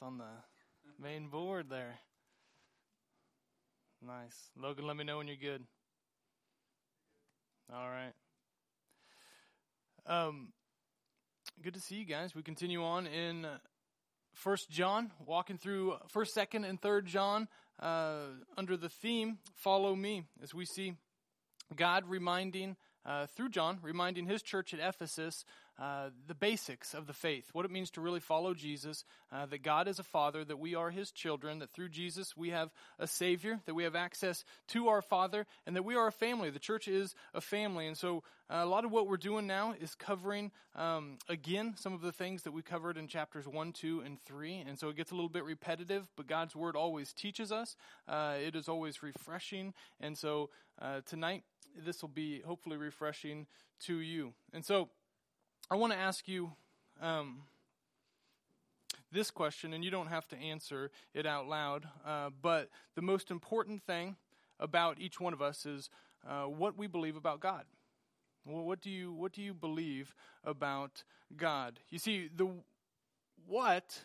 That's on the main board there. Nice. Logan, let me know when you're good. All right. Um, good to see you guys. We continue on in First John, walking through First, Second, and Third John uh, under the theme "Follow Me," as we see God reminding uh, through John, reminding his church at Ephesus uh, the basics of the faith, what it means to really follow Jesus, uh, that God is a Father, that we are His children, that through Jesus we have a Savior, that we have access to our Father, and that we are a family. The church is a family. And so uh, a lot of what we're doing now is covering, um, again, some of the things that we covered in chapters 1, 2, and 3. And so it gets a little bit repetitive, but God's Word always teaches us. Uh, it is always refreshing. And so uh, tonight, this will be hopefully refreshing to you. And so, I want to ask you um, this question, and you don't have to answer it out loud, uh, but the most important thing about each one of us is uh, what we believe about God. Well, what do you what do you believe about God? You see, the what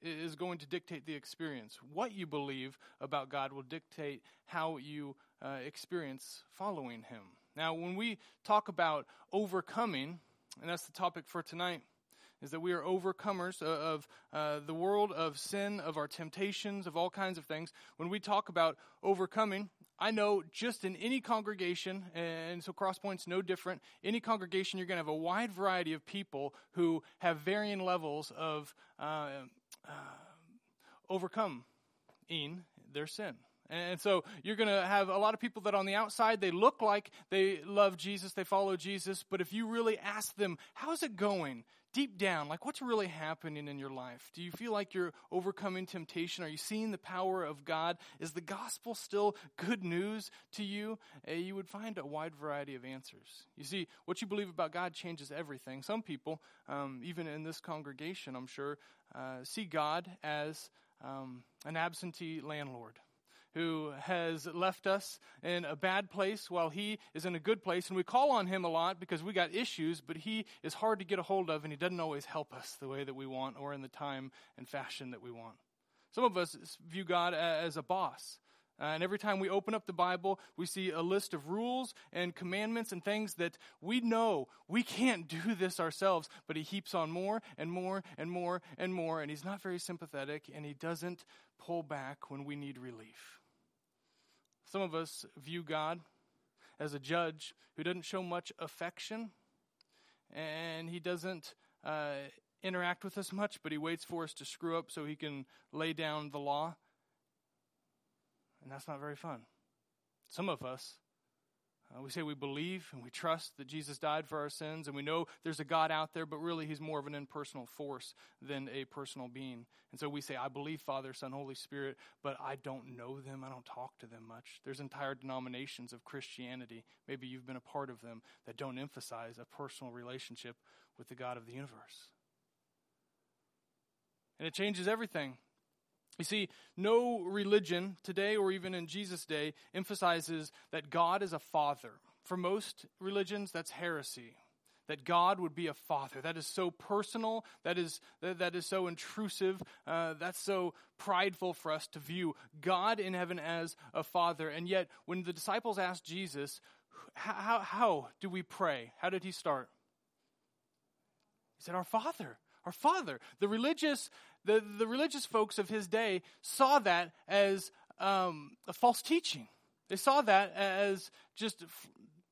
is going to dictate the experience. What you believe about God will dictate how you uh, experience following Him. Now, when we talk about overcoming, and that's the topic for tonight, is that we are overcomers of uh, the world of sin, of our temptations, of all kinds of things. When we talk about overcoming, I know just in any congregation, and so Crosspoint's no different, any congregation, you're going to have a wide variety of people who have varying levels of uh, uh, overcoming their sin. And so you're going to have a lot of people that on the outside, they look like they love Jesus, they follow Jesus, but if you really ask them, how's it going? Deep down, like what's really happening in your life? Do you feel like you're overcoming temptation? Are you seeing the power of God? Is the gospel still good news to you? Uh, you would find a wide variety of answers. You see, what you believe about God changes everything. Some people, um, even in this congregation, I'm sure, uh, see God as um, an absentee landlord who has left us in a bad place while he is in a good place. And we call on him a lot because we got issues, but he is hard to get a hold of and he doesn't always help us the way that we want or in the time and fashion that we want. Some of us view God as a boss. Uh, and every time we open up the Bible, we see a list of rules and commandments and things that we know we can't do this ourselves, but He heaps on more and more and more and more. And He's not very sympathetic and He doesn't pull back when we need relief. Some of us view God as a judge who doesn't show much affection and he doesn't uh, interact with us much, but he waits for us to screw up so he can lay down the law. And that's not very fun. Some of us uh, we say we believe and we trust that Jesus died for our sins, and we know there's a God out there, but really he's more of an impersonal force than a personal being. And so we say, I believe Father, Son, Holy Spirit, but I don't know them. I don't talk to them much. There's entire denominations of Christianity, maybe you've been a part of them, that don't emphasize a personal relationship with the God of the universe. And it changes everything. You see, no religion today or even in Jesus' day emphasizes that God is a father. For most religions, that's heresy. That God would be a father. That is so personal. That is, that is so intrusive. Uh, that's so prideful for us to view God in heaven as a father. And yet, when the disciples asked Jesus, how, how do we pray? How did he start? He said, Our Father our father. The religious, the, the religious folks of his day saw that as um, a false teaching. They saw that as just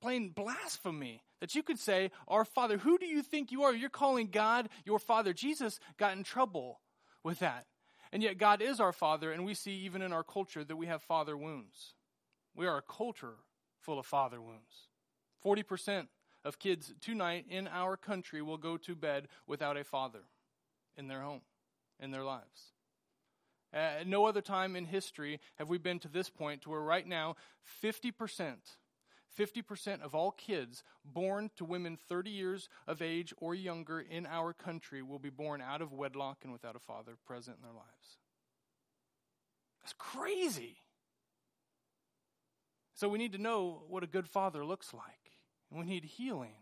plain blasphemy. That you could say, Our Father, who do you think you are? You're calling God your Father. Jesus got in trouble with that. And yet, God is our Father, and we see even in our culture that we have father wounds. We are a culture full of father wounds. 40% of kids tonight in our country will go to bed without a father in their home, in their lives. At no other time in history have we been to this point to where right now 50%, 50% of all kids born to women 30 years of age or younger in our country will be born out of wedlock and without a father present in their lives. That's crazy. So we need to know what a good father looks like. And we need healing.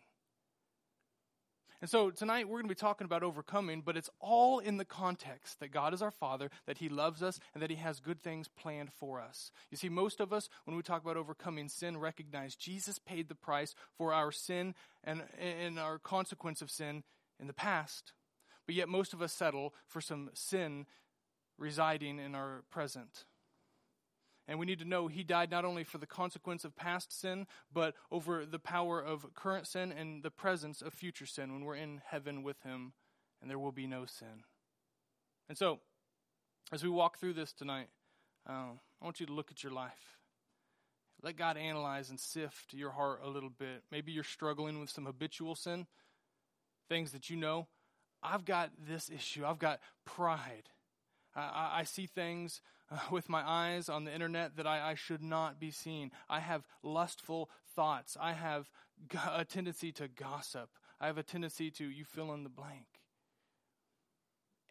And so tonight we're going to be talking about overcoming, but it's all in the context that God is our Father, that He loves us, and that He has good things planned for us. You see, most of us, when we talk about overcoming sin, recognize Jesus paid the price for our sin and, and our consequence of sin in the past. But yet most of us settle for some sin residing in our present. And we need to know he died not only for the consequence of past sin, but over the power of current sin and the presence of future sin when we're in heaven with him and there will be no sin. And so, as we walk through this tonight, uh, I want you to look at your life. Let God analyze and sift your heart a little bit. Maybe you're struggling with some habitual sin, things that you know. I've got this issue, I've got pride. I, I see things uh, with my eyes on the internet that I, I, should not be seeing. I have lustful thoughts. I have a tendency to gossip. I have a tendency to, you fill in the blank.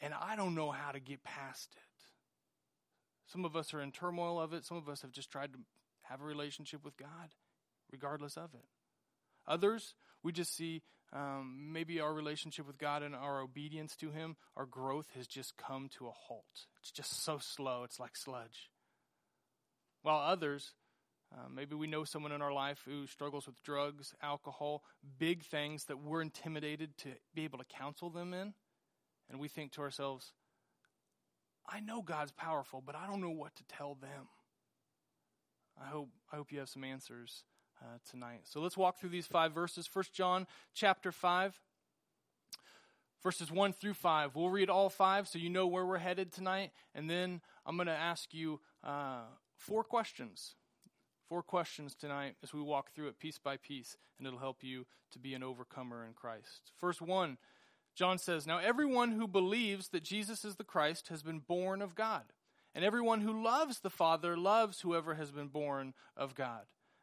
And I don't know how to get past it. Some of us are in turmoil of it. Some of us have just tried to have a relationship with God, regardless of it. Others, we just see um, maybe our relationship with God and our obedience to Him, our growth has just come to a halt. It's just so slow, it's like sludge. While others, uh, maybe we know someone in our life who struggles with drugs, alcohol, big things that we're intimidated to be able to counsel them in. And we think to ourselves, I know God's powerful, but I don't know what to tell them. I hope, I hope you have some answers uh, tonight. So let's walk through these five verses. First John chapter 5, verses 1 through 5. We'll read all five so you know where we're headed tonight. And then I'm going to ask you uh, four questions. Four questions tonight as we walk through it piece by piece, and it'll help you to be an overcomer in Christ. First one, John says, Now everyone who believes that Jesus is the Christ has been born of God. And everyone who loves the Father loves whoever has been born of God.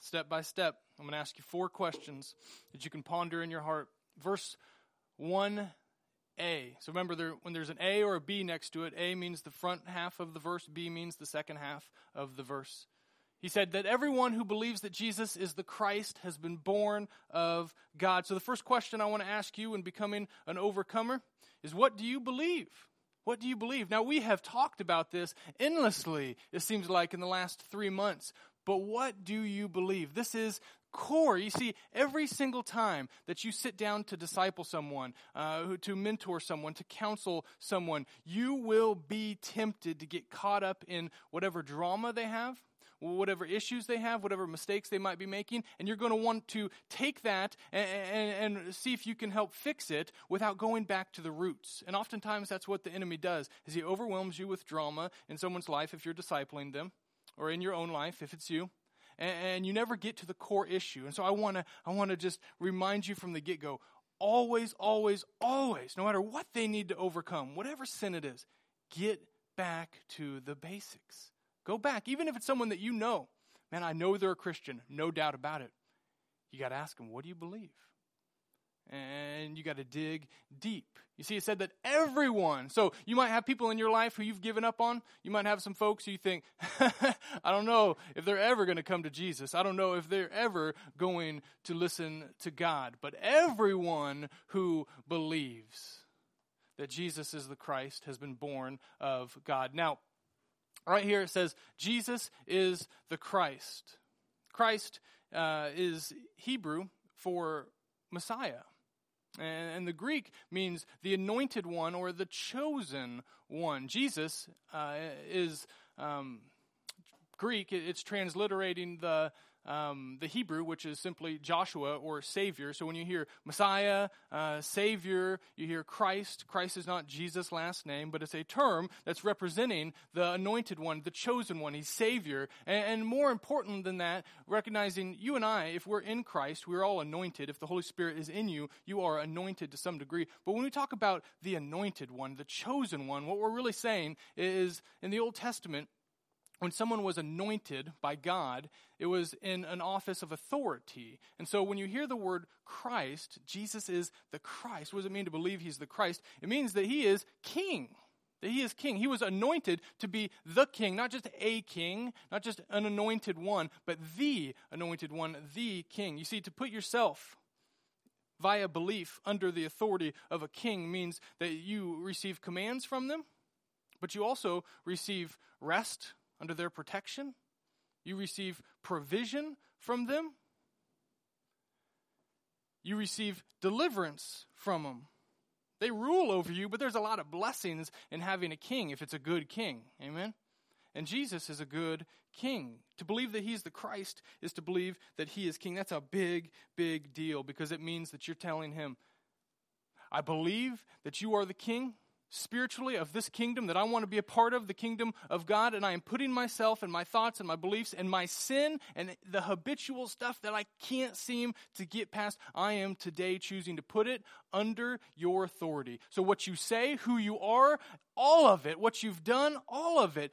step by step. I'm going to ask you four questions that you can ponder in your heart. Verse 1a. So remember, there, when there's an A or a B next to it, A means the front half of the verse, B means the second half of the verse. He said that everyone who believes that Jesus is the Christ has been born of God. So the first question I want to ask you in becoming an overcomer is what do you believe? What do you believe? Now, we have talked about this endlessly, it seems like, in the last three months. But what do you believe? This is core. You see, every single time that you sit down to disciple someone, uh, to mentor someone, to counsel someone, you will be tempted to get caught up in whatever drama they have, whatever issues they have, whatever mistakes they might be making, and you're going to want to take that and, and, and, see if you can help fix it without going back to the roots. And oftentimes that's what the enemy does, is he overwhelms you with drama in someone's life if you're discipling them or in your own life if it's you and, and you never get to the core issue. And so i want to i want to just remind you from the get-go always always always no matter what they need to overcome whatever sin it is get back to the basics. Go back even if it's someone that you know. Man i know they're a christian no doubt about it. You got to ask them what do you believe and you got to dig deep. You see, it said that everyone, so you might have people in your life who you've given up on. You might have some folks who you think, I don't know if they're ever going to come to Jesus. I don't know if they're ever going to listen to God. But everyone who believes that Jesus is the Christ has been born of God. Now, right here it says, Jesus is the Christ. Christ uh, is Hebrew for Messiah. And, the Greek means the anointed one or the chosen one. Jesus uh, is um, Greek, it's transliterating the, um, the Hebrew, which is simply Joshua or Savior. So when you hear Messiah, uh, Savior, you hear Christ. Christ is not Jesus' last name, but it's a term that's representing the anointed one, the chosen one. He's Savior. And, and more important than that, recognizing you and I, if we're in Christ, we're all anointed. If the Holy Spirit is in you, you are anointed to some degree. But when we talk about the anointed one, the chosen one, what we're really saying is in the Old Testament, when someone was anointed by God, it was in an office of authority. And so when you hear the word Christ, Jesus is the Christ. What does it mean to believe he's the Christ? It means that he is king. That he is king. He was anointed to be the king, not just a king, not just an anointed one, but the anointed one, the king. You see, to put yourself via belief under the authority of a king means that you receive commands from them, but you also receive rest under their protection. You receive provision from them. You receive deliverance from them. They rule over you, but there's a lot of blessings in having a king if it's a good king. Amen? And Jesus is a good king. To believe that he's the Christ is to believe that he is king. That's a big, big deal because it means that you're telling him, I believe that you are the king spiritually of this kingdom that I want to be a part of, the kingdom of God, and I am putting myself and my thoughts and my beliefs and my sin and the habitual stuff that I can't seem to get past, I am today choosing to put it under your authority. So, what you say, who you are, all of it, what you've done, all of it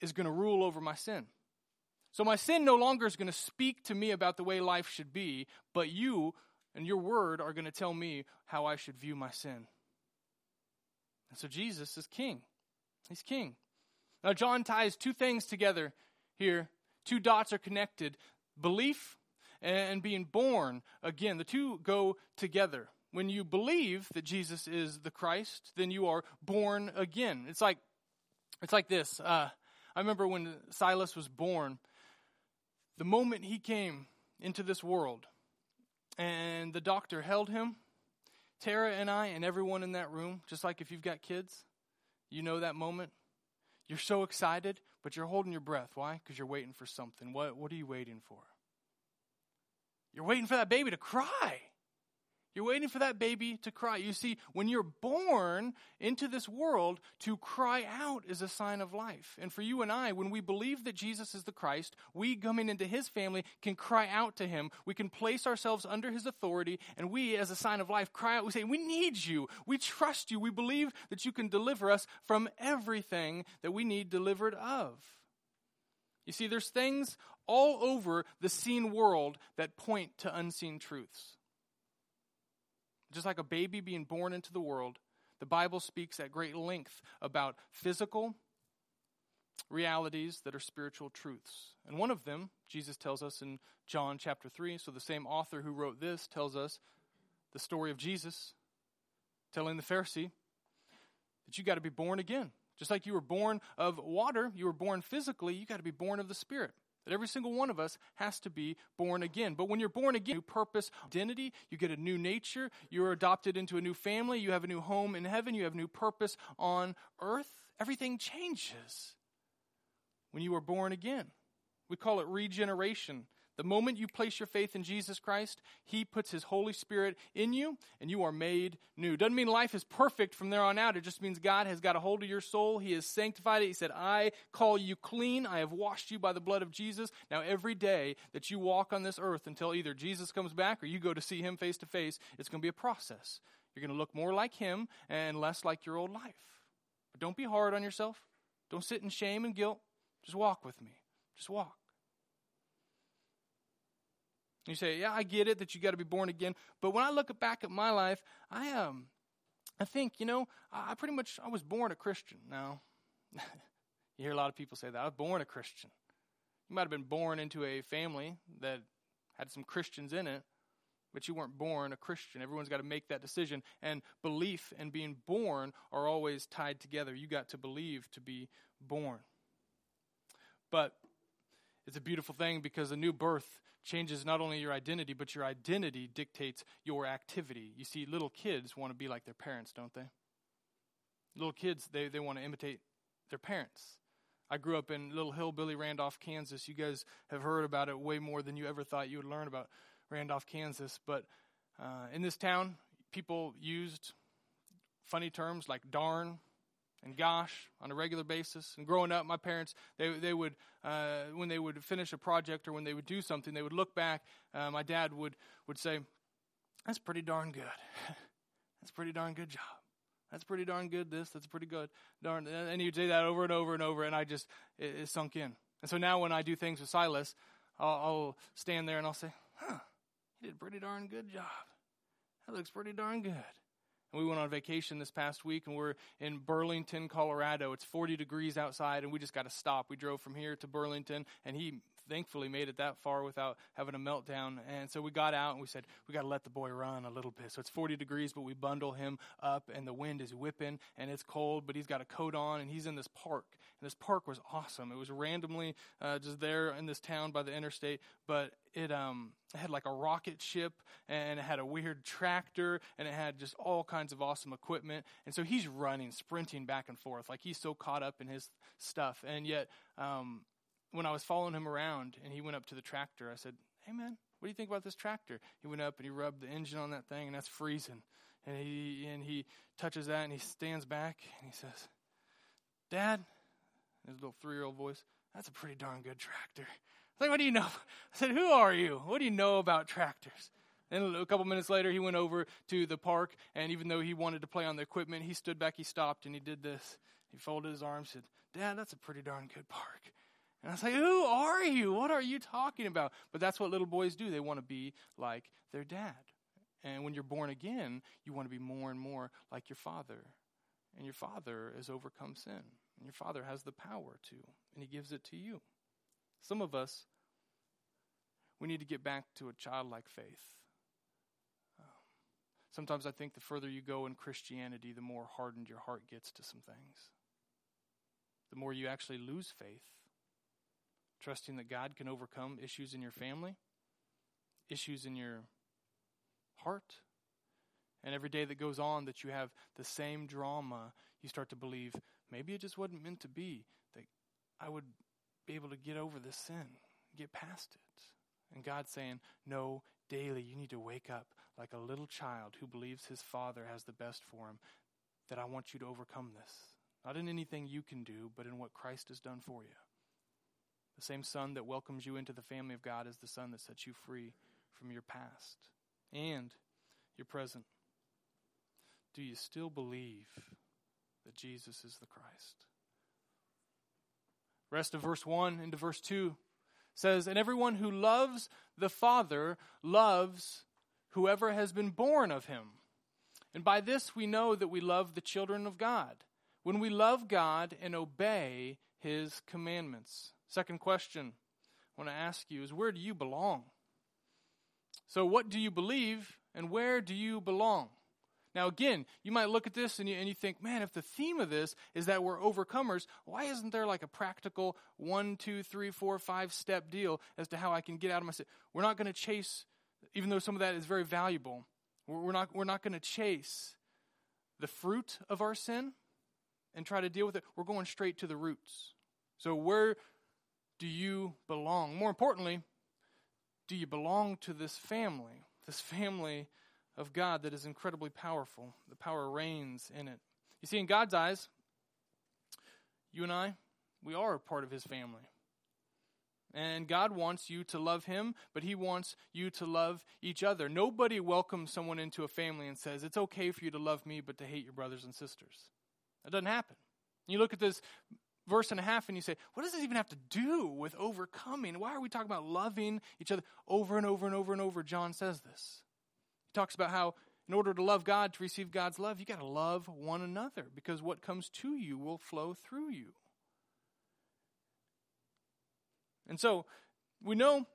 is going to rule over my sin. So, my sin no longer is going to speak to me about the way life should be, but you and your word are going to tell me how I should view my sin. And so Jesus is king. He's king. Now, John ties two things together here. Two dots are connected belief and being born again. The two go together. When you believe that Jesus is the Christ, then you are born again. It's like, it's like this. Uh, I remember when Silas was born, the moment he came into this world, and the doctor held him Tara and I and everyone in that room, just like if you've got kids, you know that moment. You're so excited, but you're holding your breath. Why? Because you're waiting for something. What, what are you waiting for? You're waiting for that baby to cry. You're waiting for that baby to cry. You see, when you're born into this world, to cry out is a sign of life. And for you and I, when we believe that Jesus is the Christ, we coming into his family can cry out to him. We can place ourselves under his authority, and we, as a sign of life, cry out. We say, We need you. We trust you. We believe that you can deliver us from everything that we need delivered of. You see, there's things all over the seen world that point to unseen truths. Just like a baby being born into the world, the Bible speaks at great length about physical realities that are spiritual truths. And one of them, Jesus tells us in John chapter 3. So the same author who wrote this tells us the story of Jesus telling the Pharisee that you got to be born again. Just like you were born of water, you were born physically, you got to be born of the Spirit. That every single one of us has to be born again. But when you're born again, new purpose, identity, you get a new nature, you're adopted into a new family, you have a new home in heaven, you have new purpose on earth. Everything changes when you are born again. We call it regeneration. The moment you place your faith in Jesus Christ, He puts His Holy Spirit in you and you are made new. Doesn't mean life is perfect from there on out. It just means God has got a hold of your soul. He has sanctified it. He said, I call you clean. I have washed you by the blood of Jesus. Now, every day that you walk on this earth until either Jesus comes back or you go to see Him face to face, it's going to be a process. You're going to look more like Him and less like your old life. But don't be hard on yourself. Don't sit in shame and guilt. Just walk with me. Just walk. You say, yeah, I get it that you got to be born again. But when I look back at my life, I um, I think, you know, I pretty much I was born a Christian. Now, you hear a lot of people say that I was born a Christian. You might have been born into a family that had some Christians in it, but you weren't born a Christian. Everyone's got to make that decision. And belief and being born are always tied together. You got to believe to be born. But it's a beautiful thing because a new birth changes not only your identity, but your identity dictates your activity. You see, little kids want to be like their parents, don't they? Little kids, they, they want to imitate their parents. I grew up in little hillbilly Randolph, Kansas. You guys have heard about it way more than you ever thought you would learn about Randolph, Kansas. But uh, in this town, people used funny terms like darn and gosh on a regular basis. And growing up, my parents, they, they would, uh, when they would finish a project or when they would do something, they would look back. Uh, my dad would, would say, That's pretty darn good. That's pretty darn good job. That's pretty darn good. This, that's pretty good. Darn, and he'd say that over and over and over, and I just it, it sunk in. And so now when I do things with Silas, I'll, I'll stand there and I'll say, "Huh, he did a pretty darn good job. That looks pretty darn good." And we went on vacation this past week, and we're in Burlington, Colorado. It's 40 degrees outside, and we just got to stop. We drove from here to Burlington, and he thankfully made it that far without having a meltdown. And so we got out and we said, we got to let the boy run a little bit. So it's 40 degrees, but we bundle him up, and the wind is whipping, and it's cold, but he's got a coat on, and he's in this park. And this park was awesome. It was randomly uh, just there in this town by the interstate, but it um had like a rocket ship and it had a weird tractor and it had just all kinds of awesome equipment and so he's running sprinting back and forth like he's so caught up in his stuff and yet um, when i was following him around and he went up to the tractor i said hey man what do you think about this tractor he went up and he rubbed the engine on that thing and that's freezing and he and he touches that and he stands back and he says dad his little three-year-old voice that's a pretty darn good tractor I like, what do you know? I said, who are you? What do you know about tractors? And a couple minutes later, he went over to the park, and even though he wanted to play on the equipment, he stood back, he stopped, and he did this. He folded his arms, said, Dad, that's a pretty darn good park. And I was like, Who are you? What are you talking about? But that's what little boys do. They want to be like their dad. And when you're born again, you want to be more and more like your father. And your father has overcome sin. And your father has the power to, and he gives it to you. Some of us, we need to get back to a childlike faith. Um, sometimes I think the further you go in Christianity, the more hardened your heart gets to some things. The more you actually lose faith, trusting that God can overcome issues in your family, issues in your heart. And every day that goes on, that you have the same drama, you start to believe maybe it just wasn't meant to be. That I would be able to get over this sin, get past it. And God's saying, No, daily you need to wake up like a little child who believes his father has the best for him, that I want you to overcome this. Not in anything you can do, but in what Christ has done for you. The same son that welcomes you into the family of God is the son that sets you free from your past and your present. Do you still believe that Jesus is the Christ? Rest of verse 1 into verse 2 says, And everyone who loves the Father loves whoever has been born of him. And by this we know that we love the children of God, when we love God and obey his commandments. Second question I want to ask you is where do you belong? So, what do you believe and where do you belong? Now, again, you might look at this and you, and you think, man, if the theme of this is that we're overcomers, why isn't there like a practical one, two, three, four, five step deal as to how I can get out of my sin? We're not going to chase, even though some of that is very valuable, we're not, we're not going to chase the fruit of our sin and try to deal with it. We're going straight to the roots. So, where do you belong? More importantly, do you belong to this family? This family of God that is incredibly powerful. The power reigns in it. You see, in God's eyes, you and I, we are a part of His family. And God wants you to love Him, but He wants you to love each other. Nobody welcomes someone into a family and says, It's okay for you to love me, but to hate your brothers and sisters. That doesn't happen. You look at this verse and a half and you say, What does this even have to do with overcoming? Why are we talking about loving each other over and over and over and over? John says this. He talks about how in order to love God, to receive God's love, you got to love one another because what comes to you will flow through you. And so we know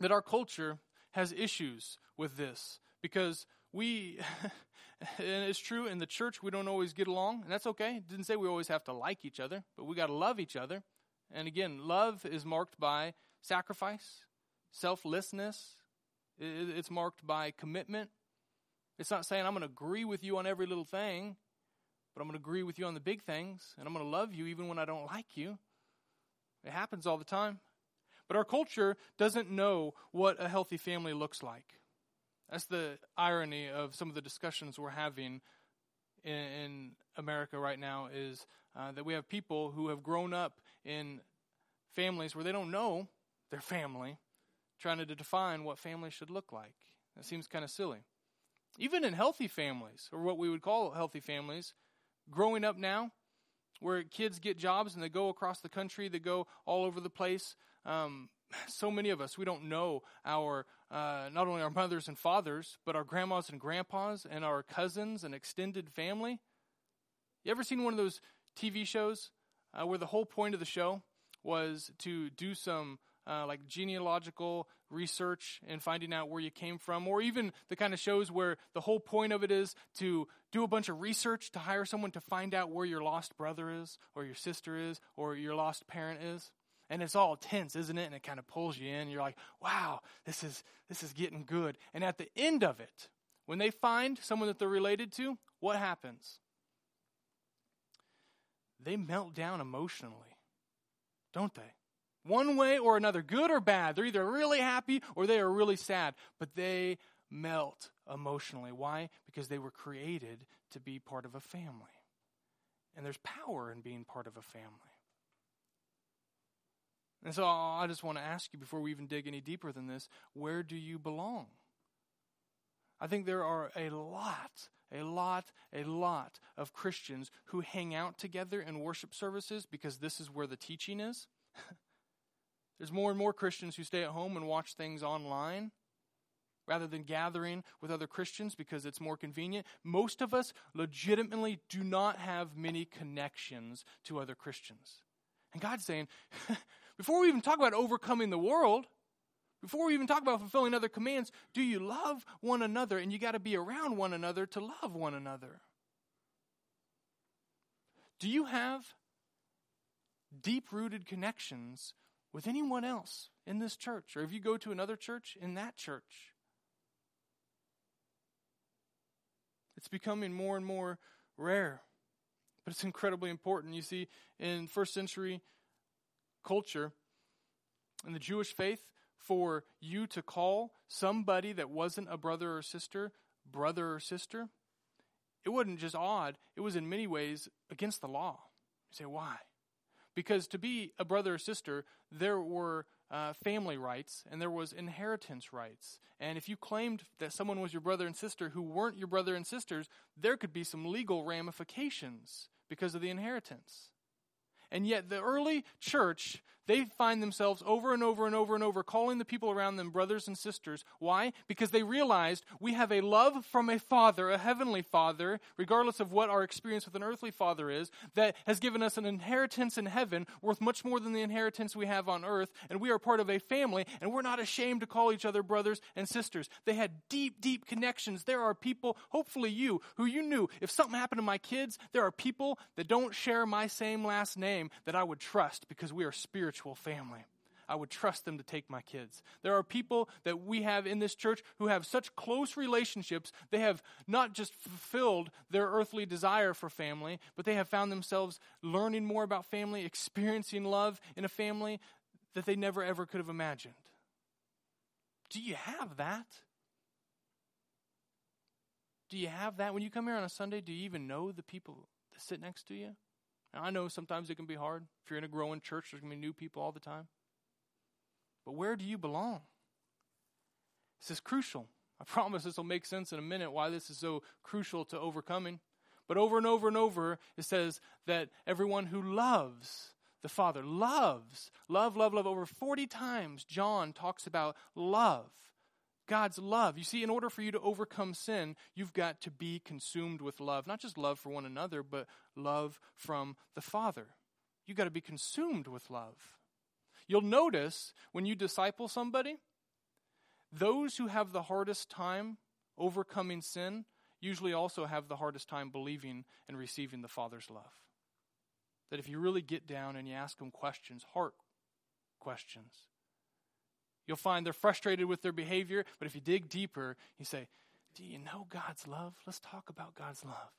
that our culture has issues with this because we, and it's true in the church, we don't always get along, and that's okay. It didn't say we always have to like each other, but we got to love each other. And again, love is marked by sacrifice, selflessness, it's marked by commitment. It's not saying I'm going to agree with you on every little thing, but I'm going to agree with you on the big things, and I'm going to love you even when I don't like you. It happens all the time. But our culture doesn't know what a healthy family looks like. That's the irony of some of the discussions we're having in, in America right now is uh, that we have people who have grown up in families where they don't know their family, trying to define what family should look like. That seems kind of silly. Even in healthy families, or what we would call healthy families, growing up now, where kids get jobs and they go across the country, they go all over the place. Um, so many of us, we don't know our, uh, not only our mothers and fathers, but our grandmas and grandpas and our cousins and extended family. You ever seen one of those TV shows uh, where the whole point of the show was to do some uh, like genealogical research and finding out where you came from, or even the kind of shows where the whole point of it is to do a bunch of research to hire someone to find out where your lost brother is, or your sister is, or your lost parent is. And it's all tense, isn't it? And it kind of pulls you in. You're like, wow, this is this is getting good. And at the end of it, when they find someone that they're related to, what happens? They melt down emotionally, don't they? One way or another, good or bad. They're either really happy or they are really sad, but they melt emotionally. Why? Because they were created to be part of a family. And there's power in being part of a family. And so I just want to ask you before we even dig any deeper than this where do you belong? I think there are a lot, a lot, a lot of Christians who hang out together in worship services because this is where the teaching is. There's more and more Christians who stay at home and watch things online rather than gathering with other Christians because it's more convenient. Most of us legitimately do not have many connections to other Christians. And God's saying, before we even talk about overcoming the world, before we even talk about fulfilling other commands, do you love one another? And you got to be around one another to love one another. Do you have deep rooted connections with anyone else in this church, or if you go to another church, in that church. It's becoming more and more rare, but it's incredibly important. You see, in first century culture, in the Jewish faith, for you to call somebody that wasn't a brother or sister brother or sister, it wasn't just odd, it was in many ways against the law. You say, why? Because to be a brother or sister, there were uh, family rights and there was inheritance rights. And if you claimed that someone was your brother and sister who weren't your brother and sisters, there could be some legal ramifications because of the inheritance. And yet, the early church, they find themselves over and over and over and over calling the people around them brothers and sisters. Why? Because they realized we have a love from a father, a heavenly father, regardless of what our experience with an earthly father is, that has given us an inheritance in heaven worth much more than the inheritance we have on earth. And we are part of a family, and we're not ashamed to call each other brothers and sisters. They had deep, deep connections. There are people, hopefully you, who you knew if something happened to my kids, there are people that don't share my same last name that I would trust because we are spiritual spiritual family. I would trust them to take my kids. There are people that we have in this church who have such close relationships, they have not just fulfilled their earthly desire for family, but they have found themselves learning more about family, experiencing love in a family that they never ever could have imagined. Do you have that? Do you have that? When you come here on a Sunday, do you even know the people that sit next to you? Now, I know sometimes it can be hard. If you're in a growing church, there's going to be new people all the time. But where do you belong? This is crucial. I promise this will make sense in a minute why this is so crucial to overcoming. But over and over and over, it says that everyone who loves the Father loves, love, love, love. Over 40 times, John talks about love. God's love. You see, in order for you to overcome sin, you've got to be consumed with love. Not just love for one another, but love from the Father. You've got to be consumed with love. You'll notice when you disciple somebody, those who have the hardest time overcoming sin usually also have the hardest time believing and receiving the Father's love. That if you really get down and you ask them questions, heart questions, You'll find they're frustrated with their behavior, but if you dig deeper, you say, Do you know God's love? Let's talk about God's love.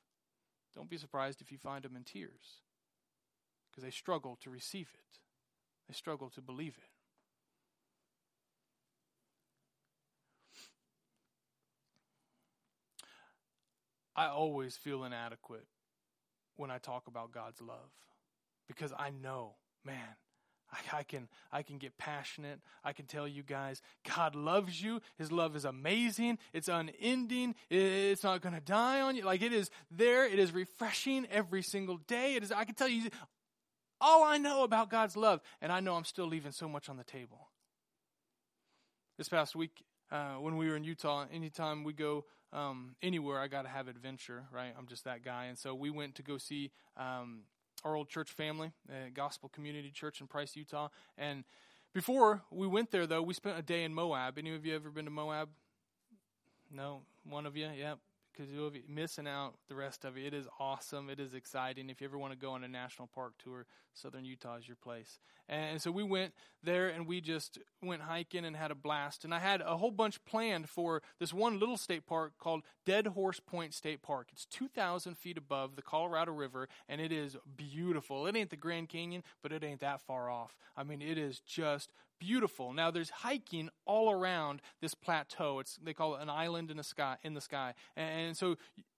Don't be surprised if you find them in tears because they struggle to receive it. they struggle to believe it. I always feel inadequate when I talk about God's love because I know, man, I, I, can I can get passionate. I can tell you guys, God loves you. His love is amazing. It's unending. It's not going to die on you. Like it is there. It is refreshing every single day. It is. I can tell you all I know about God's love, and I know I'm still leaving so much on the table. This past week, uh, when we were in Utah, anytime we go um, anywhere, I got to have adventure, right? I'm just that guy. And so we went to go see um, our old church family, Gospel Community Church in Price, Utah. And before we went there, though, we spent a day in Moab. Any of you ever been to Moab? No, one of you? Yep because you'll be missing out the rest of it. It is awesome. It is exciting. If you ever want to go on a national park tour, Southern Utah is your place. And so we went there and we just went hiking and had a blast. And I had a whole bunch planned for this one little state park called Dead Horse Point State Park. It's 2,000 feet above the Colorado River and it is beautiful. It ain't the Grand Canyon, but it ain't that far off. I mean, it is just beautiful. Now there's hiking all around this plateau. It's they call it an island in the sky in the sky. And so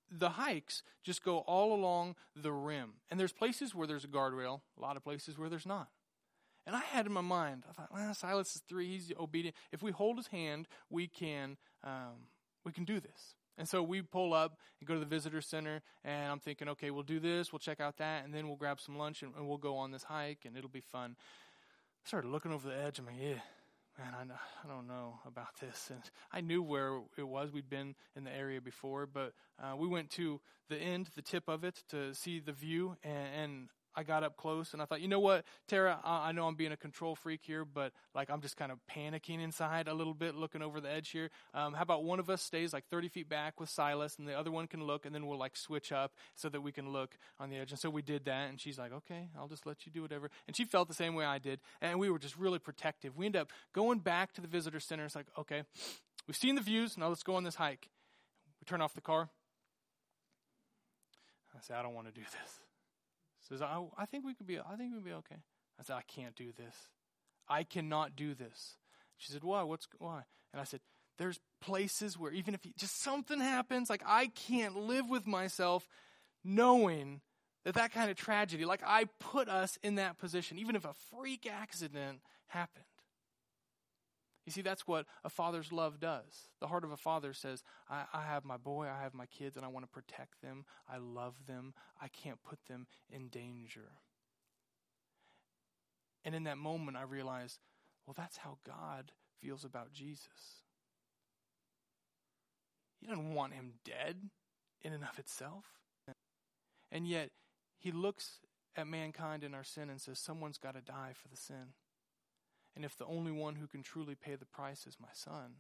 the hikes just go all along the rim. And there's places where there's a guardrail, a lot of places where there's not. And I had in my mind, I thought, well, Silas is three, he's obedient. If we hold his hand, we can um, we can do this. And so we pull up and go to the visitor center, and I'm thinking, okay, we'll do this, we'll check out that, and then we'll grab some lunch and, and we'll go on this hike, and it'll be fun. I started looking over the edge. I'm like, yeah, man, I, I don't know about this. And I knew where it was. We'd been in the area before, but uh, we went to the end, the tip of it, to see the view. And, and I got up close and I thought, you know what, Tara, I, I, know I'm being a control freak here, but like I'm just kind of panicking inside a little bit, looking over the edge here. Um, how about one of us stays like 30 feet back with Silas and the other one can look and then we'll like switch up so that we can look on the edge. And so we did that and she's like, okay, I'll just let you do whatever. And she felt the same way I did. And we were just really protective. We ended up going back to the visitor center. It's like, okay, we've seen the views. Now let's go on this hike. We turn off the car. I say, I don't want to do this says, I, oh, I think we could be, I think we'd be okay. I said, I can't do this. I cannot do this. She said, why? What's, why? And I said, there's places where even if you, just something happens, like I can't live with myself knowing that that kind of tragedy, like I put us in that position, even if a freak accident happened. You see, that's what a father's love does. The heart of a father says, I, I, have my boy, I have my kids, and I want to protect them. I love them. I can't put them in danger. And in that moment, I realized, well, that's how God feels about Jesus. He doesn't want him dead in and of itself. And yet, he looks at mankind in our sin and says, someone's got to die for the sin. And if the only one who can truly pay the price is my son,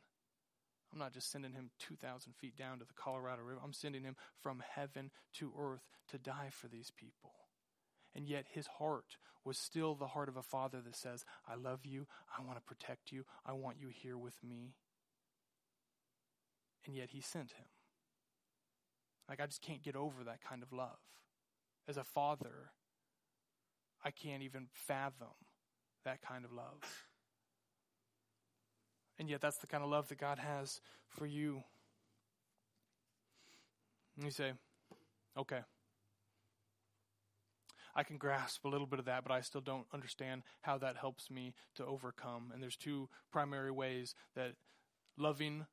I'm not just sending him 2,000 feet down to the Colorado River. I'm sending him from heaven to earth to die for these people. And yet his heart was still the heart of a father that says, I love you. I want to protect you. I want you here with me. And yet he sent him. Like, I just can't get over that kind of love. As a father, I can't even fathom that kind of love. And yet, that's the kind of love that God has for you. And you say, okay. I can grasp a little bit of that, but I still don't understand how that helps me to overcome. And there's two primary ways that loving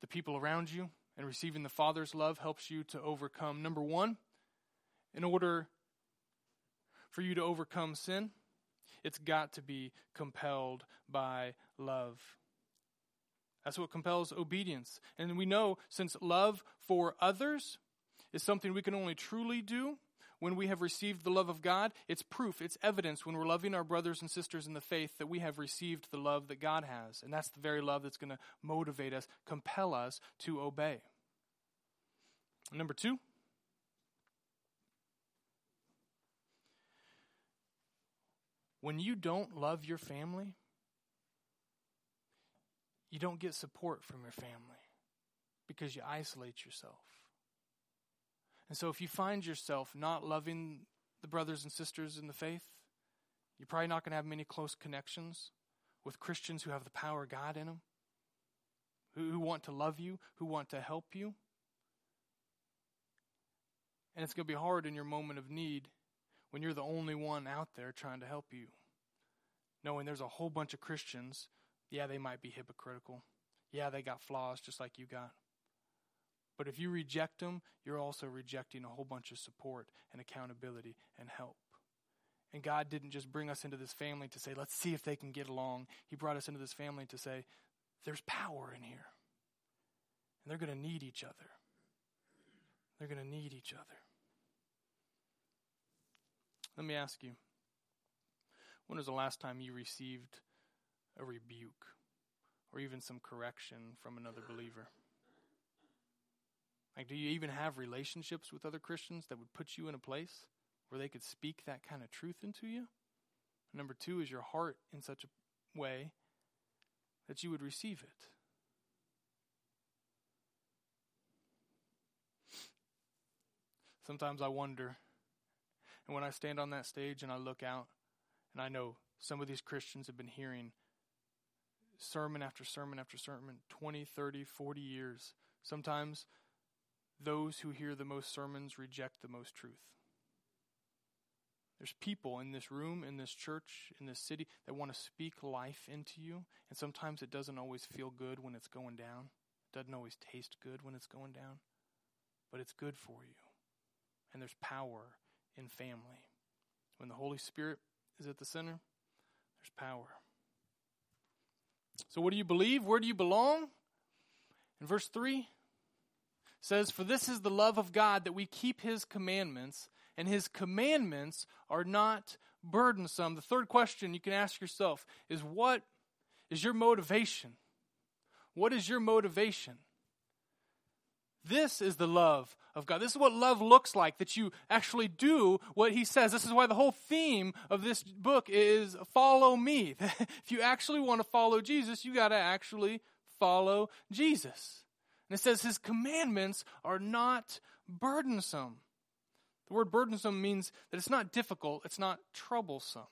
the people around you and receiving the Father's love helps you to overcome. Number one, in order for you to overcome sin, it's got to be compelled by love. That's what compels obedience. And we know since love for others is something we can only truly do when we have received the love of God, it's proof, it's evidence when we're loving our brothers and sisters in the faith that we have received the love that God has. And that's the very love that's going to motivate us, compel us to obey. Number two, When you don't love your family, you don't get support from your family because you isolate yourself. And so if you find yourself not loving the brothers and sisters in the faith, You're probably not going to have many close connections with Christians who have the power of God in them, who, who want to love you, who want to help you. And it's going to be hard in your moment of need when you're the only one out there trying to help you. Knowing there's a whole bunch of Christians, yeah, they might be hypocritical. Yeah, they got flaws just like you got. But if you reject them, you're also rejecting a whole bunch of support and accountability and help. And God didn't just bring us into this family to say, let's see if they can get along. He brought us into this family to say, there's power in here. And they're going to need each other. They're going to need each other. Let me ask you when was the last time you received a rebuke or even some correction from another believer? Like, do you even have relationships with other Christians that would put you in a place where they could speak that kind of truth into you? Number two is your heart in such a way that you would receive it. Sometimes I wonder, and when I stand on that stage and I look out, and I know some of these Christians have been hearing sermon after sermon after sermon 20, 30, 40 years. Sometimes those who hear the most sermons reject the most truth. There's people in this room, in this church, in this city that want to speak life into you, and sometimes it doesn't always feel good when it's going down. It doesn't always taste good when it's going down, but it's good for you. And there's power in family. When the Holy Spirit is at the center, there's power. So, what do you believe? Where do you belong? In verse 3 says, For this is the love of God that we keep his commandments, and his commandments are not burdensome. The third question you can ask yourself is what is your motivation? What is your motivation? This is the love of God. This is what love looks like, that you actually do what He says. This is why the whole theme of this book is follow me. if you actually want to follow Jesus, you got to actually follow Jesus. And it says His commandments are not burdensome. The word burdensome means that it's not difficult, it's not troublesome.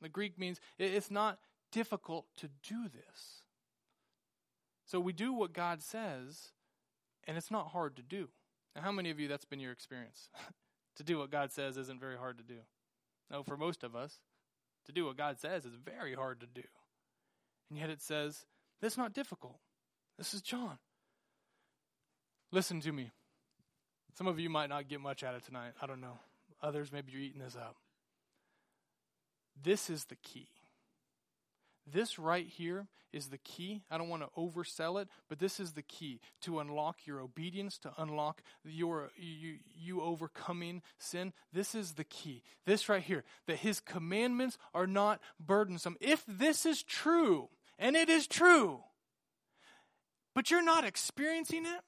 The Greek means it's not difficult to do this. So we do what God says and it's not hard to do. Now, how many of you that's been your experience? to do what God says isn't very hard to do. No, for most of us, to do what God says is very hard to do. And yet it says, that's not difficult. This is John. Listen to me. Some of you might not get much out of tonight. I don't know. Others, maybe you're eating this up. This is the key. This right here is the key. I don't want to oversell it, but this is the key to unlock your obedience, to unlock your you, you overcoming sin. This is the key. This right here, that his commandments are not burdensome. If this is true, and it is true, but you're not experiencing it,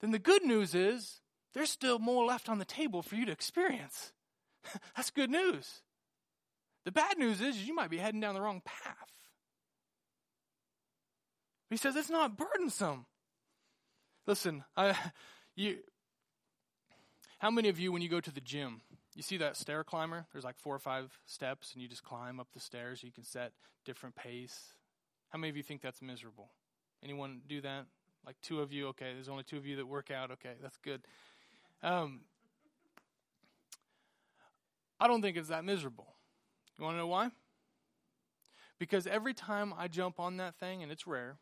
then the good news is there's still more left on the table for you to experience. That's good news. The bad news is you might be heading down the wrong path. He says it's not burdensome. Listen, I, you, how many of you, when you go to the gym, you see that stair climber? There's like four or five steps, and you just climb up the stairs. You can set different pace. How many of you think that's miserable? Anyone do that? Like two of you? Okay, there's only two of you that work out. Okay, that's good. Um, I don't think it's that miserable. You want to know why? Because every time I jump on that thing, and it's rare,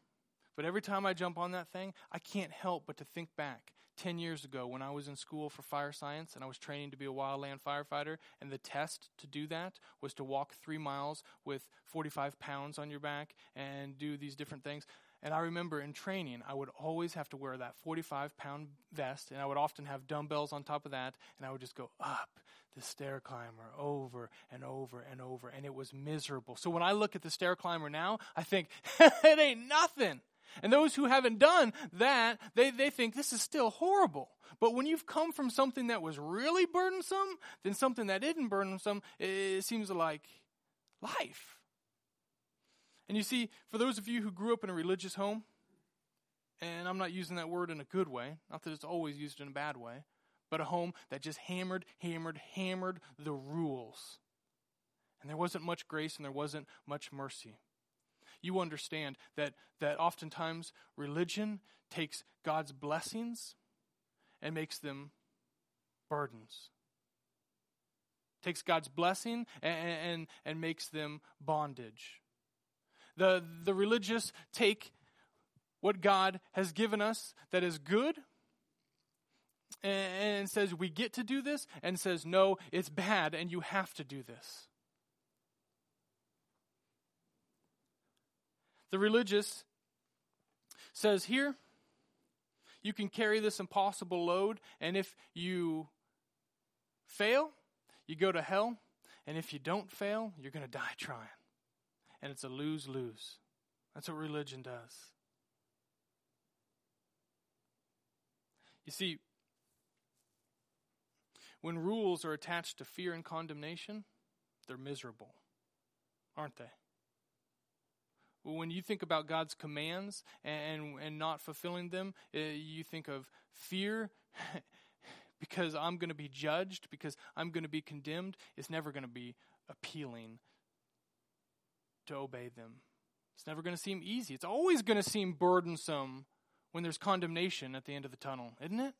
but every time I jump on that thing, I can't help but to think back 10 years ago when I was in school for fire science and I was training to be a wildland firefighter. And the test to do that was to walk three miles with 45 pounds on your back and do these different things. And I remember in training, I would always have to wear that 45 pound vest, and I would often have dumbbells on top of that, and I would just go up the stair climber over and over and over, and it was miserable. So when I look at the stair climber now, I think, it ain't nothing. And those who haven't done that, they, they think this is still horrible. But when you've come from something that was really burdensome, then something that isn't burdensome, it, it seems like life. And you see, for those of you who grew up in a religious home, and I'm not using that word in a good way, not that it's always used in a bad way, but a home that just hammered, hammered, hammered the rules. And there wasn't much grace and there wasn't much mercy. You understand that, that oftentimes religion takes God's blessings and makes them burdens. Takes God's blessing and, and, and makes them bondage. The, the religious take what God has given us that is good and, says we get to do this and says no, it's bad and you have to do this. The religious says here, you can carry this impossible load, and if you fail, you go to hell, and if you don't fail, you're going to die trying. And it's a lose lose. That's what religion does. You see, when rules are attached to fear and condemnation, they're miserable, aren't they? Well, when you think about God's commands and, and not fulfilling them, uh, you think of fear because I'm going to be judged, because I'm going to be condemned. It's never going to be appealing to obey them. It's never going to seem easy. It's always going to seem burdensome when there's condemnation at the end of the tunnel, isn't it?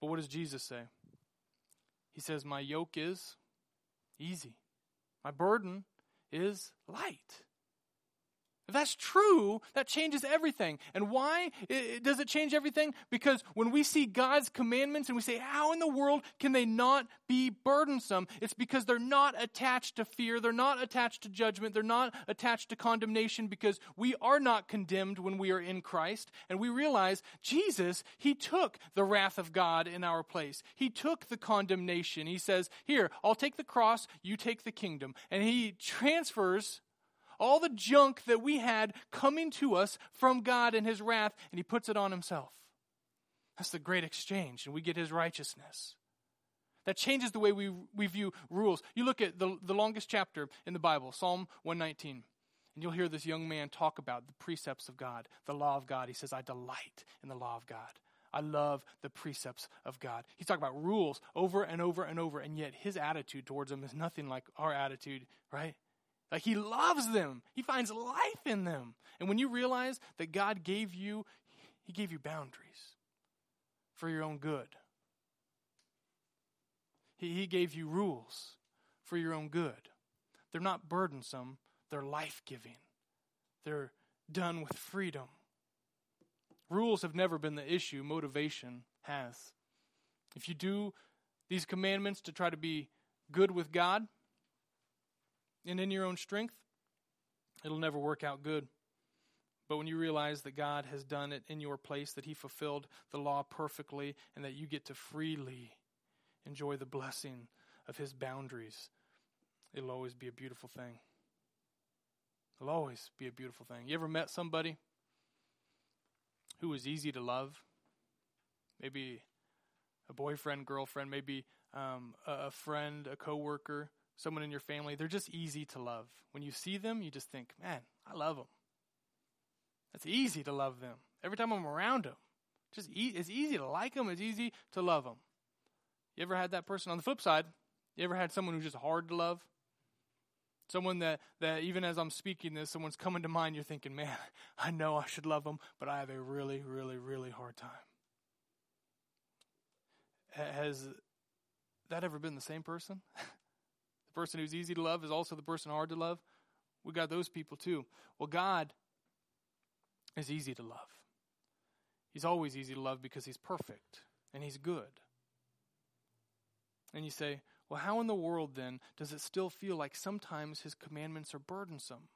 But what does Jesus say? He says, My yoke is easy. My burden is light. If that's true, that changes everything. And why does it change everything? Because when we see God's commandments and we say, How in the world can they not be burdensome? It's because they're not attached to fear, they're not attached to judgment, they're not attached to condemnation, because we are not condemned when we are in Christ. And we realize Jesus, He took the wrath of God in our place, He took the condemnation. He says, Here, I'll take the cross, you take the kingdom. And He transfers all the junk that we had coming to us from God and His wrath, and He puts it on Himself. That's the great exchange, and we get His righteousness. That changes the way we, we view rules. You look at the, the longest chapter in the Bible, Psalm 119, and you'll hear this young man talk about the precepts of God, the law of God. He says, I delight in the law of God. I love the precepts of God. He's talking about rules over and over and over, and yet his attitude towards them is nothing like our attitude, right? Like he loves them. He finds life in them. And when you realize that God gave you, he gave you boundaries for your own good. He, he gave you rules for your own good. They're not burdensome, they're life giving. They're done with freedom. Rules have never been the issue, motivation has. If you do these commandments to try to be good with God, and in your own strength, it'll never work out good. But when you realize that God has done it in your place, that He fulfilled the law perfectly, and that you get to freely enjoy the blessing of His boundaries, it'll always be a beautiful thing. It'll always be a beautiful thing. You ever met somebody who was easy to love? Maybe a boyfriend, girlfriend, maybe um, a friend, a coworker someone in your family, they're just easy to love. When you see them, you just think, man, I love them. It's easy to love them. Every time I'm around them, just e- it's easy to like them. It's easy to love them. You ever had that person on the flip side? You ever had someone who's just hard to love? Someone that, that even as I'm speaking this, someone's coming to mind, you're thinking, man, I know I should love them, but I have a really, really, really hard time. Has that ever been the same person? person who's easy to love is also the person hard to love. We got those people too. Well, God is easy to love. He's always easy to love because He's perfect and He's good. And you say, well, how in the world then does it still feel like sometimes His commandments are burdensome?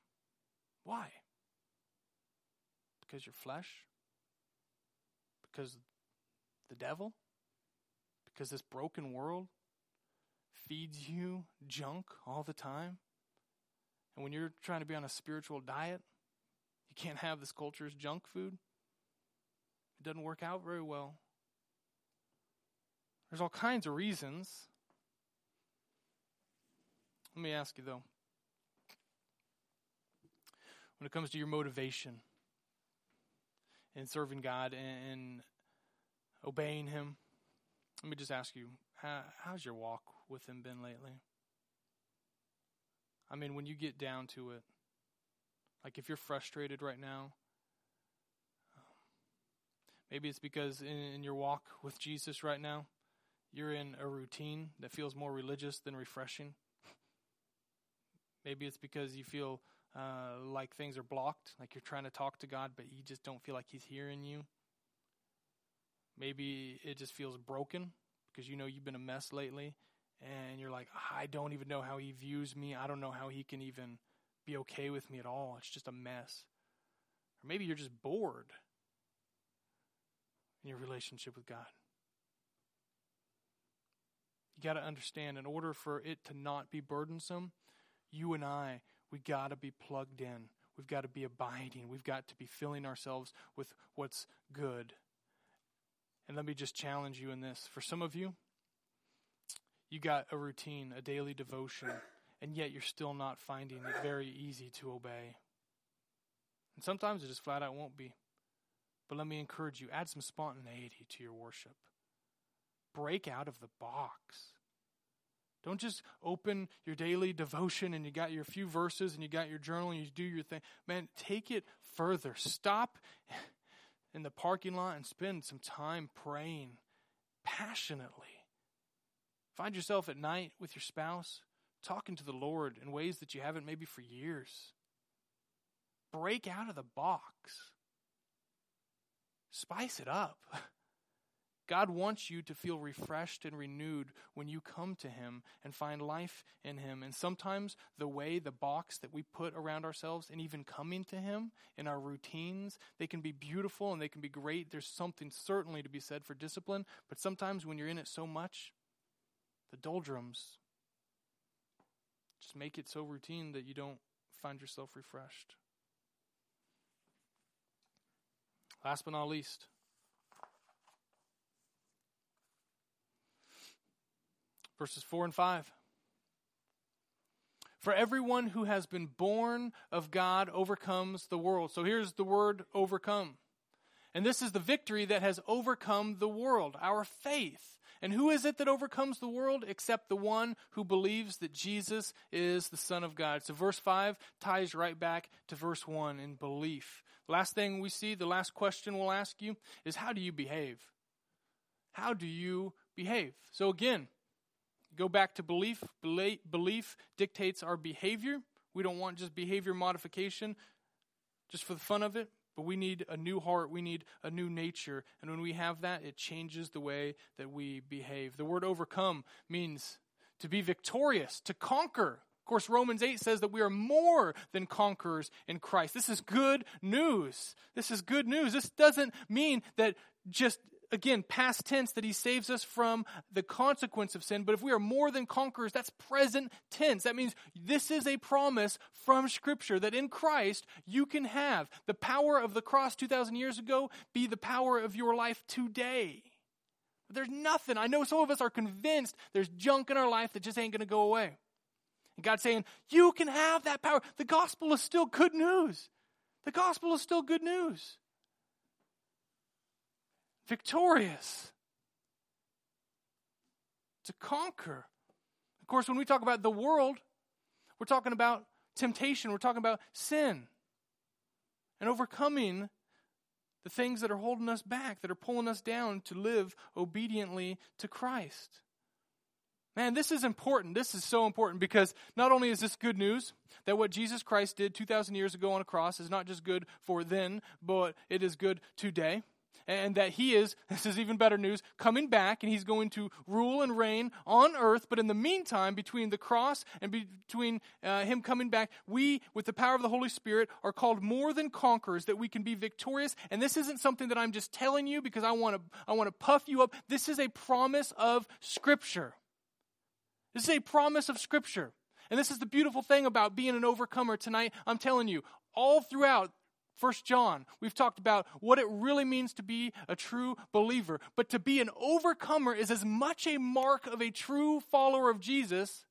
Why? Because your flesh? Because the devil? Because this broken world? Feeds you junk all the time. And when you're trying to be on a spiritual diet, you can't have this culture's junk food. It doesn't work out very well. There's all kinds of reasons. Let me ask you though when it comes to your motivation in serving God and obeying Him, let me just ask you uh, how's your walk with Him been lately? I mean, when you get down to it, like if you're frustrated right now, maybe it's because in, in your walk with Jesus right now, you're in a routine that feels more religious than refreshing. Maybe it's because you feel uh, like things are blocked, like you're trying to talk to God, but you just don't feel like He's hearing you. Maybe it just feels broken because you know you've been a mess lately, and you're like, I don't even know how He views me. I don't know how He can even be okay with me at all. It's just a mess. Or maybe you're just bored in your relationship with God. You got to understand, in order for it to not be burdensome, you and I, we got to be plugged in. We've got to be abiding. We've got to be filling ourselves with what's good. And let me just challenge you in this. For some of you, you got a routine, a daily devotion, and yet you're still not finding it very easy to obey. And sometimes it just flat out won't be. But let me encourage you add some spontaneity to your worship. Break out of the box. Don't just open your daily devotion and you got your few verses and you got your journal and you do your thing. Man, take it further. Stop in the parking lot and spend some time praying passionately. Find yourself at night with your spouse talking to the Lord in ways that you haven't maybe for years. Break out of the box. Spice it up. God wants you to feel refreshed and renewed when you come to Him and find life in Him. And sometimes the way, the box that we put around ourselves and even coming to Him in our routines, they can be beautiful and they can be great. There's something certainly to be said for discipline, but sometimes when you're in it so much, the doldrums just make it so routine that you don't find yourself refreshed. Last but not least, verses 4 and 5. For everyone who has been born of God overcomes the world. So here's the word overcome. And this is the victory that has overcome the world, our faith. And who is it that overcomes the world except the one who believes that Jesus is the Son of God? So verse 5 ties right back to verse 1 in belief. Last thing we see, the last question we'll ask you is how do you behave? How do you behave? So again, go back to belief. Belief dictates our behavior. We don't want just behavior modification just for the fun of it. But we need a new heart. We need a new nature. And when we have that, it changes the way that we behave. The word overcome means to be victorious, to conquer. Of course, Romans 8 says that we are more than conquerors in Christ. This is good news. This is good news. This doesn't mean that just again, past tense that he saves us from the consequence of sin. But if we are more than conquerors, that's present tense. That means this is a promise from Scripture that in Christ you can have the power of the cross 2,000 years ago be the power of your life today. There's nothing. I know some of us are convinced there's junk in our life that just ain't going to go away. And God's saying, you can have that power. The gospel is still good news. The gospel is still good news victorious, to conquer. Of course, when we talk about the world, we're talking about temptation, we're talking about sin, and overcoming the things that are holding us back, that are pulling us down to live obediently to Christ. Man, this is important. This is so important because not only is this good news that what Jesus Christ did 2,000 years ago on a cross is not just good for then, but it is good today and that he is, this is even better news, coming back and he's going to rule and reign on earth. But in the meantime, between the cross and between uh, him coming back, we, with the power of the Holy Spirit, are called more than conquerors, that we can be victorious. And this isn't something that I'm just telling you because I want to, I want to puff you up. This is a promise of Scripture. This is a promise of Scripture. And this is the beautiful thing about being an overcomer tonight. I'm telling you, all throughout First John, we've talked about what it really means to be a true believer. But to be an overcomer is as much a mark of a true follower of Jesus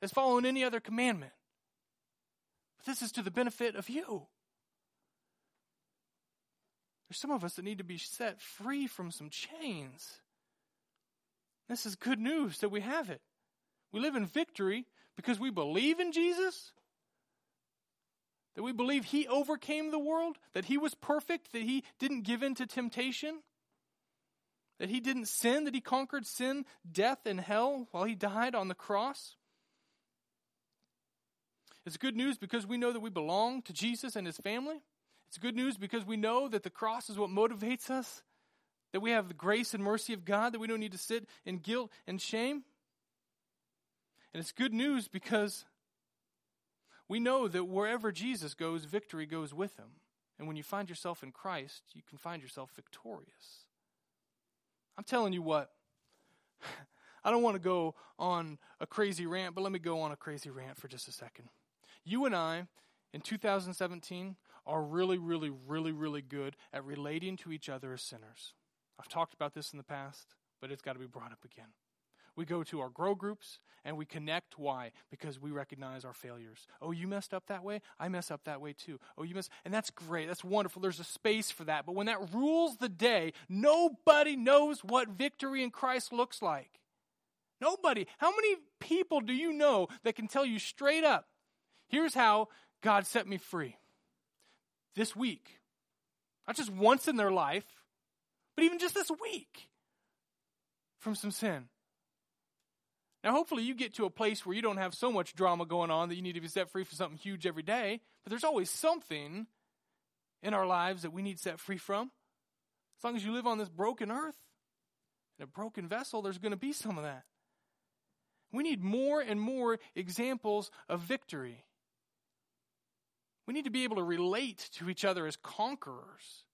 as following any other commandment. But this is to the benefit of you. There's some of us that need to be set free from some chains. This is good news that we have it. We live in victory because we believe in Jesus, that we believe He overcame the world, that He was perfect, that He didn't give in to temptation, that He didn't sin, that He conquered sin, death, and hell while He died on the cross. It's good news because we know that we belong to Jesus and His family. It's good news because we know that the cross is what motivates us, that we have the grace and mercy of God, that we don't need to sit in guilt and shame. And it's good news because we know that wherever Jesus goes, victory goes with him. And when you find yourself in Christ, you can find yourself victorious. I'm telling you what, I don't want to go on a crazy rant, but let me go on a crazy rant for just a second. You and I, in 2017, are really, really, really, really good at relating to each other as sinners. I've talked about this in the past, but it's got to be brought up again. We go to our grow groups and we connect. Why? Because we recognize our failures. Oh, you messed up that way? I mess up that way too. Oh, you mess, and that's great. That's wonderful. There's a space for that. But when that rules the day, nobody knows what victory in Christ looks like. Nobody. How many people do you know that can tell you straight up, here's how God set me free this week? Not just once in their life, but even just this week from some sin. Now, hopefully, you get to a place where you don't have so much drama going on that you need to be set free from something huge every day. But there's always something in our lives that we need set free from. As long as you live on this broken earth, in a broken vessel, there's going to be some of that. We need more and more examples of victory. We need to be able to relate to each other as conquerors.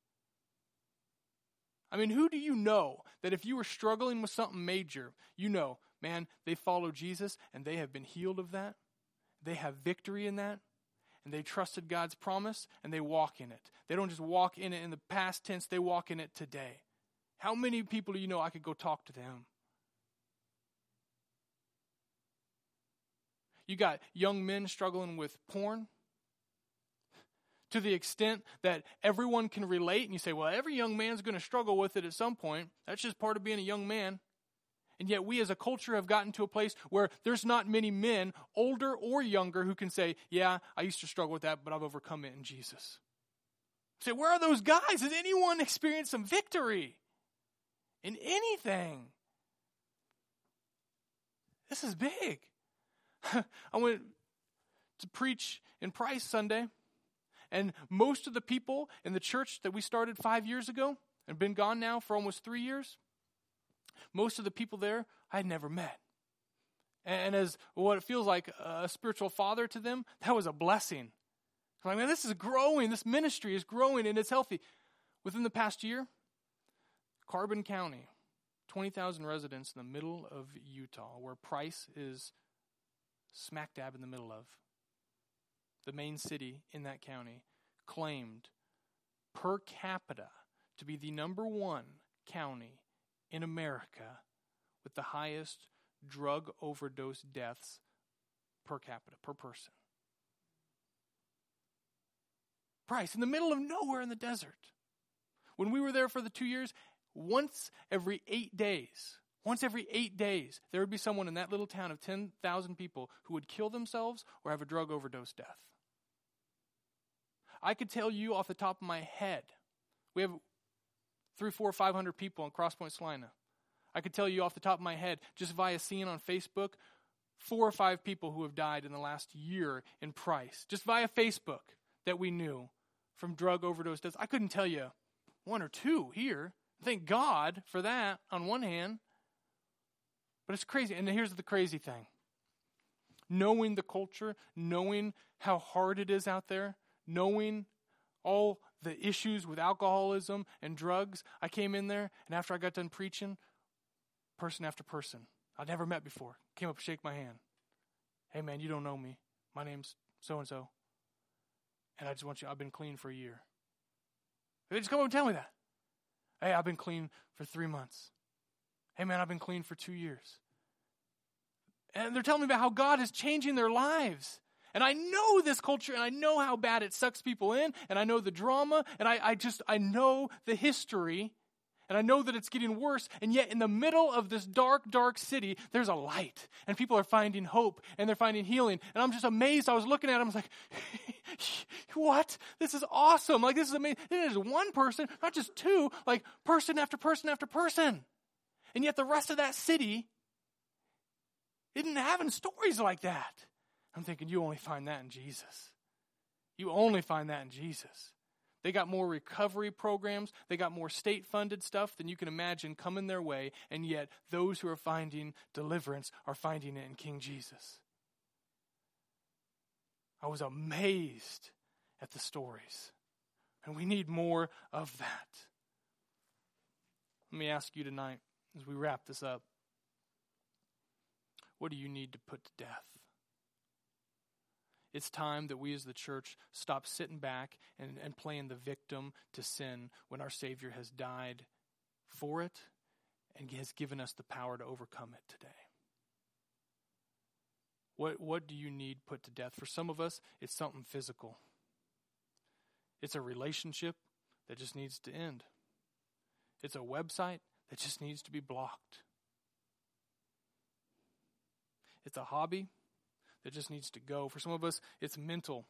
I mean, who do you know that if you were struggling with something major, you know, man, they follow Jesus and they have been healed of that. They have victory in that. And they trusted God's promise and they walk in it. They don't just walk in it in the past tense, they walk in it today. How many people do you know I could go talk to them? You got young men struggling with porn to the extent that everyone can relate, and you say, well, every young man's going to struggle with it at some point. That's just part of being a young man. And yet, we as a culture have gotten to a place where there's not many men, older or younger, who can say, Yeah, I used to struggle with that, but I've overcome it in Jesus. Say, where are those guys? Has anyone experienced some victory in anything? This is big. I went to preach in Price Sunday, and most of the people in the church that we started five years ago and been gone now for almost three years, most of the people there I had never met. And as what it feels like a spiritual father to them, that was a blessing. I'm like, man, this is growing. This ministry is growing and it's healthy. Within the past year, Carbon County, 20,000 residents in the middle of Utah, where Price is smack dab in the middle of, the main city in that county, claimed per capita to be the number one county in America with the highest drug overdose deaths per capita, per person. Price, in the middle of nowhere in the desert. When we were there for the two years, once every eight days, once every eight days, there would be someone in that little town of 10,000 people who would kill themselves or have a drug overdose death. I could tell you off the top of my head, we have three, four, five hundred people in Crosspoint Salina. I could tell you off the top of my head, just via seeing on Facebook, four or five people who have died in the last year in Price, just via Facebook that we knew from drug overdose deaths. I couldn't tell you one or two here. Thank God for that on one hand. But it's crazy. And here's the crazy thing knowing the culture, knowing how hard it is out there, knowing all the issues with alcoholism and drugs, I came in there, and after I got done preaching, person after person I'd never met before came up to shake my hand. Hey, man, you don't know me. My name's so and so. And I just want you, I've been clean for a year. They just come up and tell me that. Hey, I've been clean for three months. Hey, man, I've been clean for two years. And they're telling me about how God is changing their lives. And I know this culture and I know how bad it sucks people in and I know the drama and I, I just, I know the history. And I know that it's getting worse. And yet, in the middle of this dark, dark city, there's a light. And people are finding hope and they're finding healing. And I'm just amazed. I was looking at them. I was like, what? This is awesome. Like, this is amazing. It is one person, not just two, like person after person after person. And yet, the rest of that city isn't having stories like that. I'm thinking, you only find that in Jesus. You only find that in Jesus. They got more recovery programs, they got more state funded stuff than you can imagine coming their way, and yet those who are finding deliverance are finding it in King Jesus. I was amazed at the stories, and we need more of that. Let me ask you tonight as we wrap this up what do you need to put to death? It's time that we as the church stop sitting back and, and playing the victim to sin when our Savior has died for it and has given us the power to overcome it today. What, what do you need put to death? For some of us, it's something physical. It's a relationship that just needs to end. It's a website that just needs to be blocked. It's a hobby that just needs to go. For some of us, it's mental.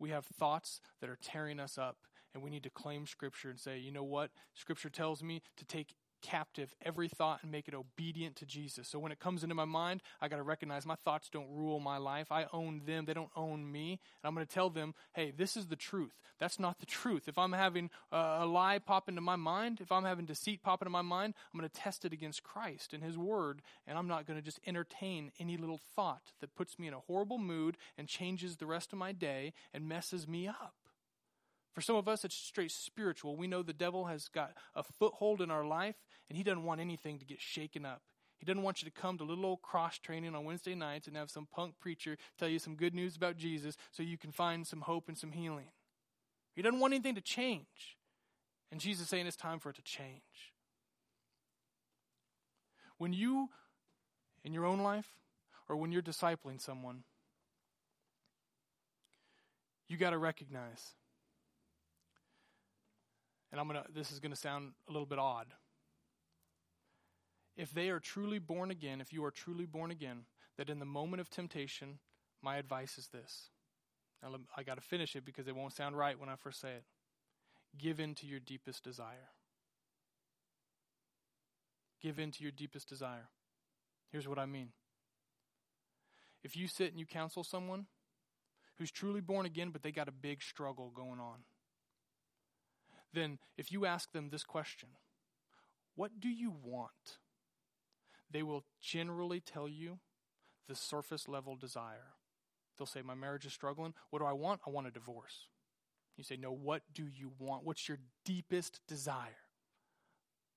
We have thoughts that are tearing us up, and we need to claim Scripture and say, you know what? Scripture tells me to take captive every thought and make it obedient to Jesus. So when it comes into my mind, I got to recognize my thoughts don't rule my life. I own them, they don't own me. And I'm going to tell them, hey, this is the truth. That's not the truth. If I'm having a lie pop into my mind, if I'm having deceit pop into my mind, I'm going to test it against Christ and His Word, and I'm not going to just entertain any little thought that puts me in a horrible mood and changes the rest of my day and messes me up. For some of us, it's straight spiritual. We know the devil has got a foothold in our life, and he doesn't want anything to get shaken up. He doesn't want you to come to little old cross training on Wednesday nights and have some punk preacher tell you some good news about Jesus so you can find some hope and some healing. He doesn't want anything to change. And Jesus is saying it's time for it to change. When you, in your own life, or when you're discipling someone, you got to recognize and I'm gonna this is gonna sound a little bit odd. If they are truly born again, if you are truly born again, that in the moment of temptation, my advice is this. Now, I got to finish it because it won't sound right when I first say it. Give in to your deepest desire. Give in to your deepest desire. Here's what I mean. If you sit and you counsel someone who's truly born again, but they got a big struggle going on, then if you ask them this question, what do you want? They will generally tell you the surface level desire. They'll say, My marriage is struggling. What do I want? I want a divorce. You say, No, what do you want? What's your deepest desire?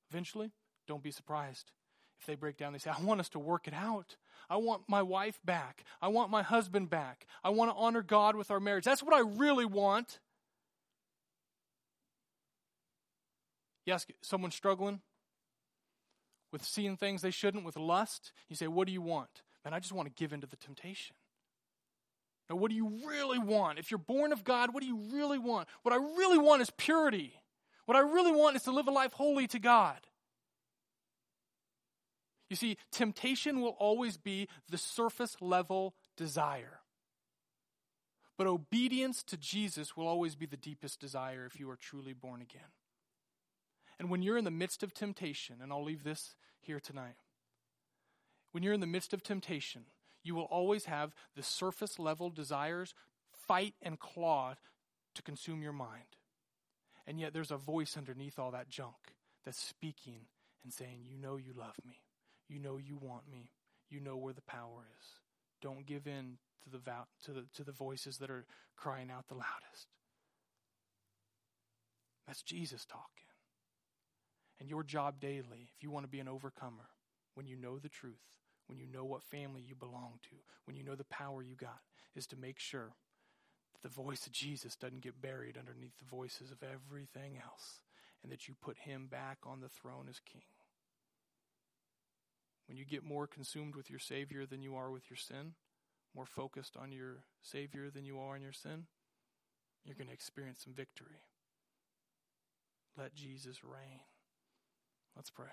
Eventually, don't be surprised if they break down. They say, I want us to work it out. I want my wife back. I want my husband back. I want to honor God with our marriage. That's what I really want. Ask someone struggling with seeing things they shouldn't, with lust, you say, What do you want? Man, I just want to give in to the temptation. Now, what do you really want? If you're born of God, what do you really want? What I really want is purity. What I really want is to live a life holy to God. You see, temptation will always be the surface level desire. But obedience to Jesus will always be the deepest desire if you are truly born again. And when you're in the midst of temptation, and I'll leave this here tonight, when you're in the midst of temptation, you will always have the surface level desires fight and claw to consume your mind. And yet there's a voice underneath all that junk that's speaking and saying, You know you love me. You know you want me. You know where the power is. Don't give in to the, to the, to the voices that are crying out the loudest. That's Jesus talking. And your job daily, if you want to be an overcomer, when you know the truth, when you know what family you belong to, when you know the power you got, is to make sure that the voice of Jesus doesn't get buried underneath the voices of everything else, and that you put him back on the throne as king. When you get more consumed with your Savior than you are with your sin, more focused on your Savior than you are on your sin, you're going to experience some victory. Let Jesus reign. Let's pray.